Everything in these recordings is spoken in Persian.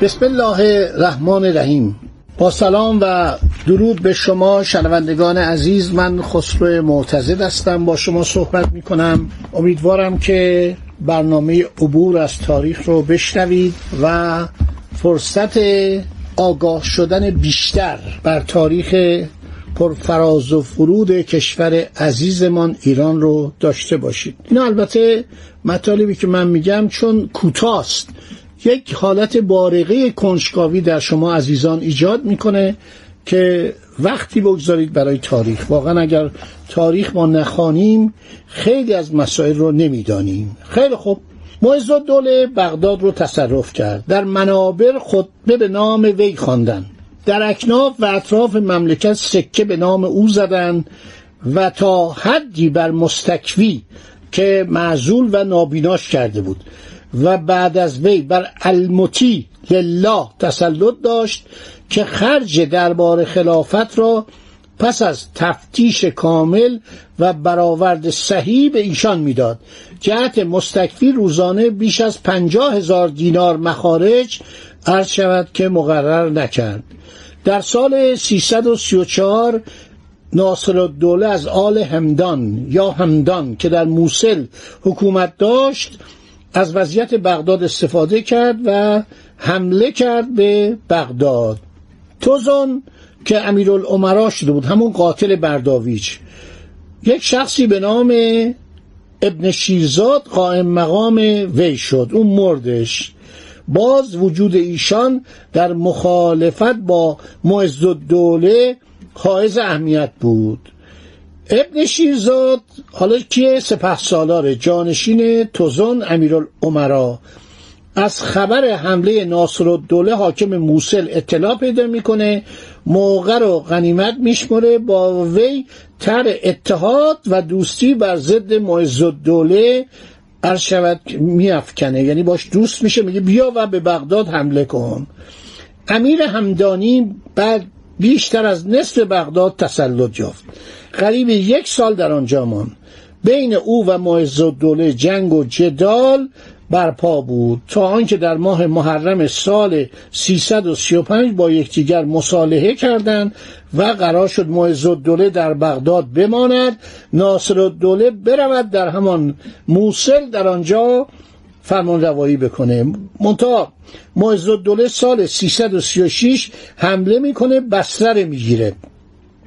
بسم الله الرحمن الرحیم. با سلام و درود به شما شنوندگان عزیز من خسرو معتزد هستم با شما صحبت می کنم امیدوارم که برنامه عبور از تاریخ رو بشنوید و فرصت آگاه شدن بیشتر بر تاریخ پرفراز و فرود کشور عزیزمان ایران رو داشته باشید. این البته مطالبی که من میگم چون کوتاست. یک حالت بارقه کنجکاوی در شما عزیزان ایجاد می‌کنه که وقتی بگذارید برای تاریخ. واقعا اگر تاریخ ما نخوانیم خیلی از مسائل رو نمی‌دانیم. خیلی خوب. معز دوله بغداد رو تصرف کرد. در منابر خطبه به نام وی خواندن. در اکناف و اطراف مملکت سکه به نام او زدن و تا حدی بر مستکوی که معزول و نابیناش کرده بود. و بعد از وی بر المتی لله تسلط داشت که خرج دربار خلافت را پس از تفتیش کامل و برآورد صحیح به ایشان می‌داد. جهت مستکفی روزانه بیش از پنجاه هزار دینار مخارج عرض شود که مقرر نکرد. در سال 334 ناصر الدوله از آل همدان یا همدان که در موسل حکومت داشت از وضعیت بغداد استفاده کرد و حمله کرد به بغداد. توزن که امیرالعمرا شده بود همون قاتل برداویچ. یک شخصی به نام ابن شیرزاد قائم مقام وی شد. اون مردش. باز وجود ایشان در مخالفت با معز الدوله حائز اهمیت بود. ابن شیرزاد حالا کیه؟ سپه سالار جانشین توزن امیرالعمرا. از خبر حمله ناصر الدوله حاکم موسل اطلاع پیدا می‌کنه. موقع رو غنیمت میشمره با وی تر اتحاد و دوستی بر ضد معز الدوله عرض میافکنه. یعنی باش دوست میشه. میگه بیا و به بغداد حمله کن. امیر همدانی بعد بیشتر از نصف بغداد تسلط یافت. قریب یک سال در آنجا ماند. بین او و معز الدوله جنگ و جدال برپا بود تا آنکه در ماه محرم سال 335 با یکدیگر مصالحه کردند و قرار شد معز الدوله در بغداد بماند. ناصر الدوله برود در همان موسل در آنجا فرمان روایی بکنه. منتها معز الدوله سال 336 حمله می‌کنه بسره می‌گیره.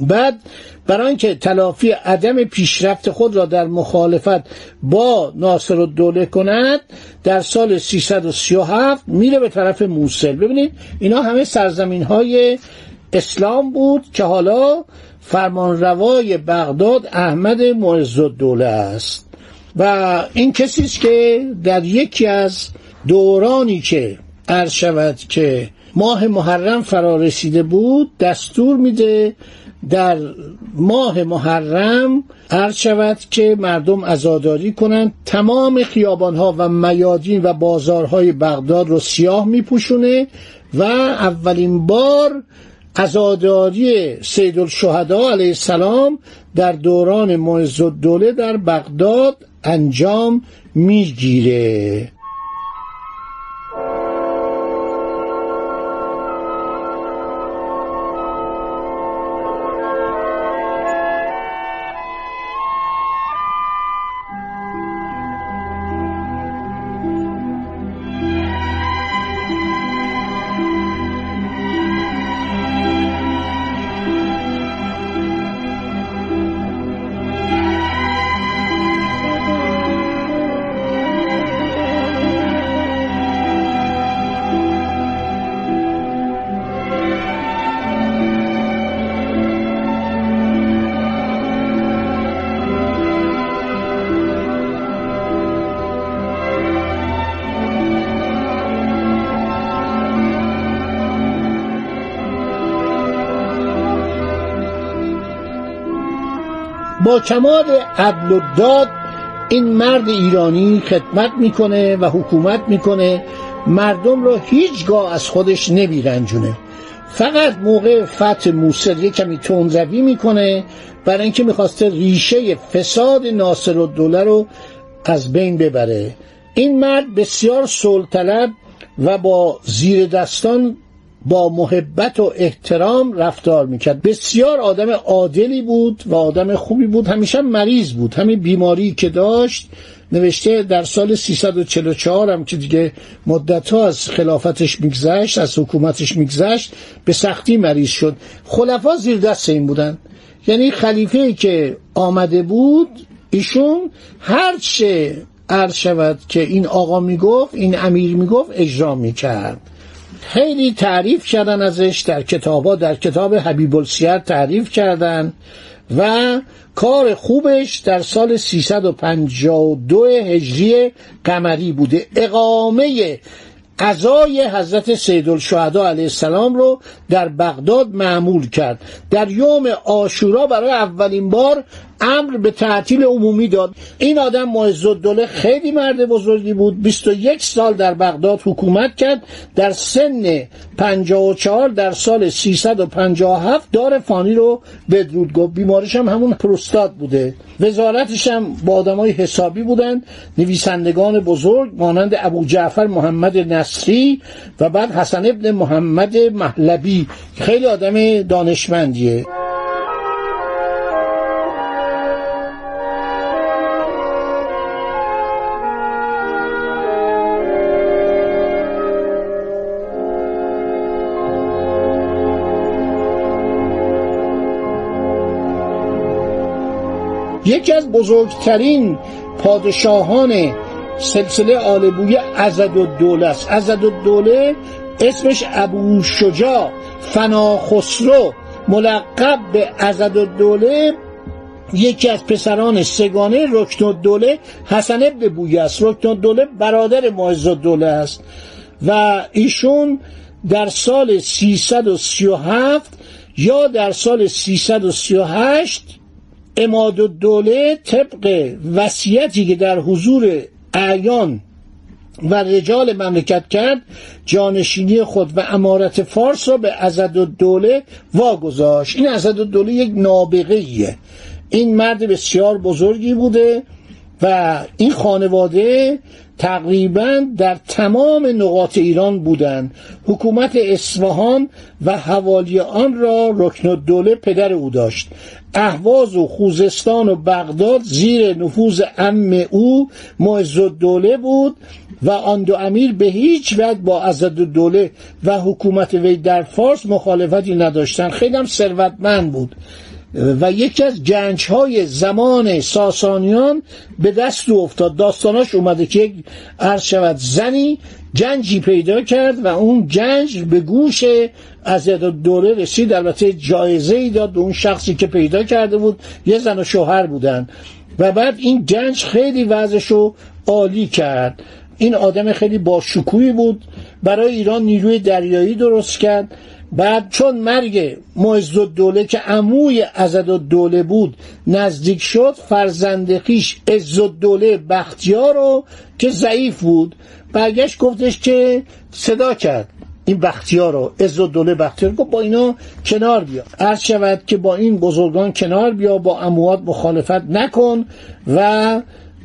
بعد برای اینکه تلافی عدم پیشرفت خود را در مخالفت با ناصر الدوله کند در سال 337 میره به طرف موسل ببینید اینا همه سرزمین های اسلام بود که حالا فرمانروای بغداد احمد معز الدوله است. و این کسی است که در یکی از دورانی که عرض شود که ماه محرم فرا رسیده بود دستور میده در ماه محرم عرض شود که مردم ازاداری کنند. تمام خیابانها و میادین و بازارهای بغداد رو سیاه میپوشونه و اولین بار ازاداری سید الشهدا علیه السلام در دوران معز الدوله در بغداد انجام می‌گیره. با کمال عدل و داد این مرد ایرانی خدمت می‌کنه و حکومت می‌کنه. مردم رو هیچگاه از خودش نمیرنجونه. فقط موقع فتح موسر یه کمی تندروی می‌کنه برای اینکه می‌خواسته ریشه فساد ناصر الدوله رو از بین ببره. این مرد بسیار طلب و با زیر دستان با محبت و احترام رفتار می‌کرد. بسیار آدم عادلی بود و آدم خوبی بود. همیشه مریض بود. همین بیماری که داشت نوشته در سال 344 هم که دیگه مدت ها از خلافتش میگذشت از حکومتش میگذشت به سختی مریض شد. خلفا زیر دست این بودن. یعنی خلیفه که آمده بود ایشون هر چه عرض شود که این آقا می‌گفت این امیر می‌گفت اجرا می‌کرد. خیلی تعریف کردن ازش در کتابا در کتاب حبیب السیر تعریف کردن و کار خوبش در سال 352 هجری قمری بوده. اقامه قضای حضرت سید الشهدا علیه السلام رو در بغداد معمول کرد. در یوم آشورا برای اولین بار امر به تعطیل عمومی داد. این آدم معز الدوله خیلی مرد بزرگی بود. 21 سال در بغداد حکومت کرد. در سن 54 در سال 357 دار فانی رو بدرود گفت. بیمارش هم همون پروستات بوده. وزارتش هم با آدمای حسابی بودن. نویسندگان بزرگ مانند ابو جعفر محمد نصری و بعد حسن ابن محمد محلبی خیلی آدم دانشمندیه. یکی از بزرگترین پادشاهان سلسله آلبوی ازد و دوله است. ازد و دوله اسمش ابو شجا فنا خسرو ملقب به ازد و دوله یکی از پسران سگانه رکن دوله حسن ابن بوی است. رکن دوله برادر معز دوله است. و ایشون در سال 337 یا در سال 338 اماد الدوله طبق وصیتی که در حضور اعیان و رجال مملکت کرد جانشینی خود و امارت فارس را به ازد الدوله واگذاشت. این ازد الدوله یک نابغه ایه این مرد بسیار بزرگی بوده و این خانواده تقریبا در تمام نقاط ایران بودند. حکومت اصفهان و حوالی آن را رکن الدوله پدر او داشت. اهواز و خوزستان و بغداد زیر نفوذ ام او معز الدوله بود و آن دو امیر به هیچ وجه با عزد الدوله و حکومت وی در فارس مخالفتی نداشتند. خیلی هم ثروتمند بود. و یکی از جنج های زمان ساسانیان به دست او افتاد. داستاناش اومده که یک عرض شود زنی جنجی پیدا کرد و اون جنج به گوش از دوره رسید. البته جایزه ای داد به اون شخصی که پیدا کرده بود. یه زن و شوهر بودن. و بعد این جنج خیلی وضعشو عالی کرد. این آدم خیلی با بود. برای ایران نیروی دریایی درست کرد. بعد چون مرگ معز دوله که عموی عزد دوله بود نزدیک شد فرزند خیش عز دوله بختیار رو که ضعیف بود برگشت گفتش که صدا کرد. این بختیار رو عز دوله بختیار گفت با اینا کنار بیا. عرض شود که با این بزرگان کنار بیا با اموات مخالفت نکن و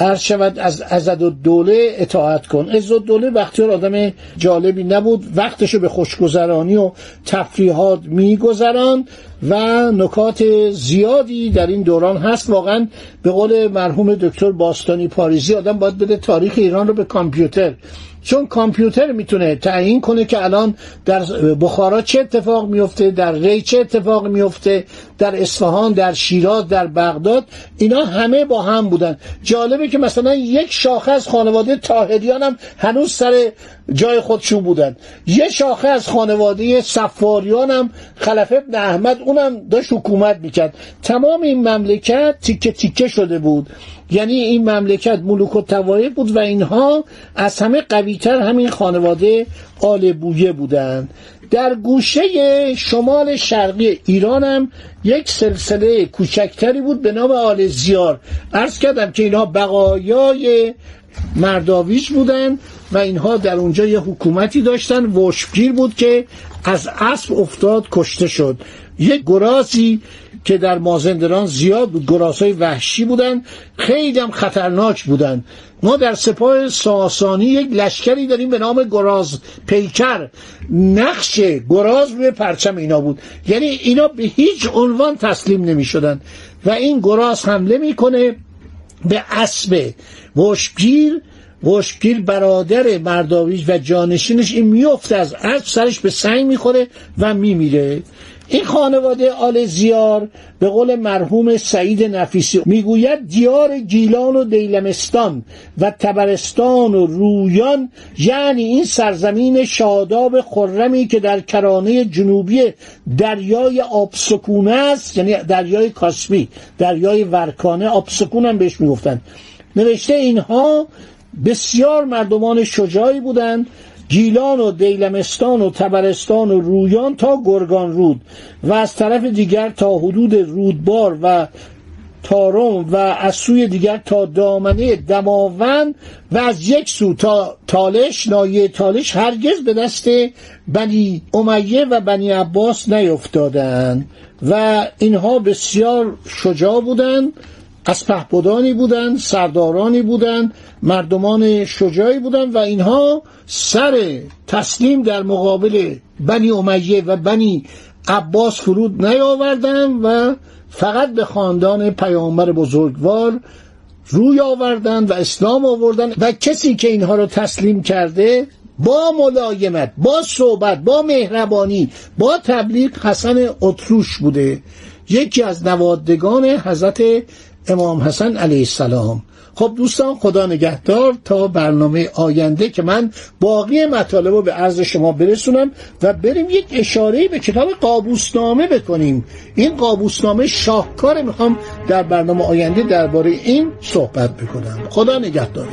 عرض شود از ازد و دوله اطاعت کن. عز دوله وقتی آدم جالبی نبود وقتشو به خوشگذرانی و تفریحات میگذران و نکات زیادی در این دوران هست. واقعا به قول مرحوم دکتر باستانی پاریزی آدم باید بده تاریخ ایران رو به کامپیوتر. چون کامپیوتر می‌تونه تعیین کنه که الان در بخارا چه اتفاق میفته در ری چه اتفاق میفته در اصفهان در شیراز در بغداد اینا همه با هم بودن. جالبه که مثلا یک شاخه از خانواده تاهریان هم هنوز سر جای خودشون بودن. یه شاخه از خانواده سفاریان هم خلف ابن احمد اونم داشت حکومت می‌کرد. تمام این مملکت تیکه تیکه شده بود. یعنی این مملکت ملوک و توایف بود و اینها از همه قویتر همین خانواده آل بویه بودند در گوشه شمال شرقی ایران هم یک سلسله کوچکتری بود به نام آل زیار. عرض کردم که اینها بقایای مرداویج بودن و اینها در اونجا یه حکومتی داشتن. وشگیر بود که از اسب افتاد کشته شد. یک گرازی که در مازندران زیاد بود گرازهای وحشی بودن. خیلی هم خطرناک بودن. ما در سپاه ساسانی یک لشکری داریم به نام گراز پیکر. نقش گراز روی پرچم اینا بود. یعنی اینا به هیچ عنوان تسلیم نمی شدن و این گراز حمله می‌کنه. به اسب وشگیر وشگیر برادر مرداویج و جانشینش این میفته از اسب سرش به سنگ می‌خوره و میمیره. این خانواده آل زیار به قول مرحوم سعید نفیسی می‌گوید دیار گیلان و دیلمستان و تبرستان و رویان یعنی این سرزمین شاداب خرمی که در کرانه جنوبی دریای آبسکونه است یعنی دریای کاسپی دریای ورکانه آبسکون هم بهش می‌گفتن. نوشته اینها بسیار مردمان شجاعی بودند گیلان و دیلمستان و تبرستان و رویان تا گرگان رود و از طرف دیگر تا حدود رودبار و تارم و از سوی دیگر تا دامنه دماوند و از یک سو تا تالش نایه تالش هرگز به دست بنی امیه و بنی عباس نیفتادند و اینها بسیار شجاع بودند. از پهبدانی بودند سردارانی بودند مردمان شجاعی بودند و اینها سر تسلیم در مقابل بنی امیه و بنی عباس فرود نیاوردند و فقط به خاندان پیامبر بزرگوار روی آوردند و اسلام آوردند و کسی که اینها رو تسلیم کرده با ملایمت با صحبت با مهربانی با تبلیغ حسن اطروش بوده. یکی از نوادگان حضرت امام حسن علیه السلام. خب دوستان خدا نگهدار تا برنامه آینده که من باقی مطالب رو به عرض شما برسونم و بریم یک اشاره به کتاب قابوسنامه بکنیم. این قابوسنامه شاهکار می‌خوام در برنامه آینده درباره این صحبت بکنم. خدا نگهدار.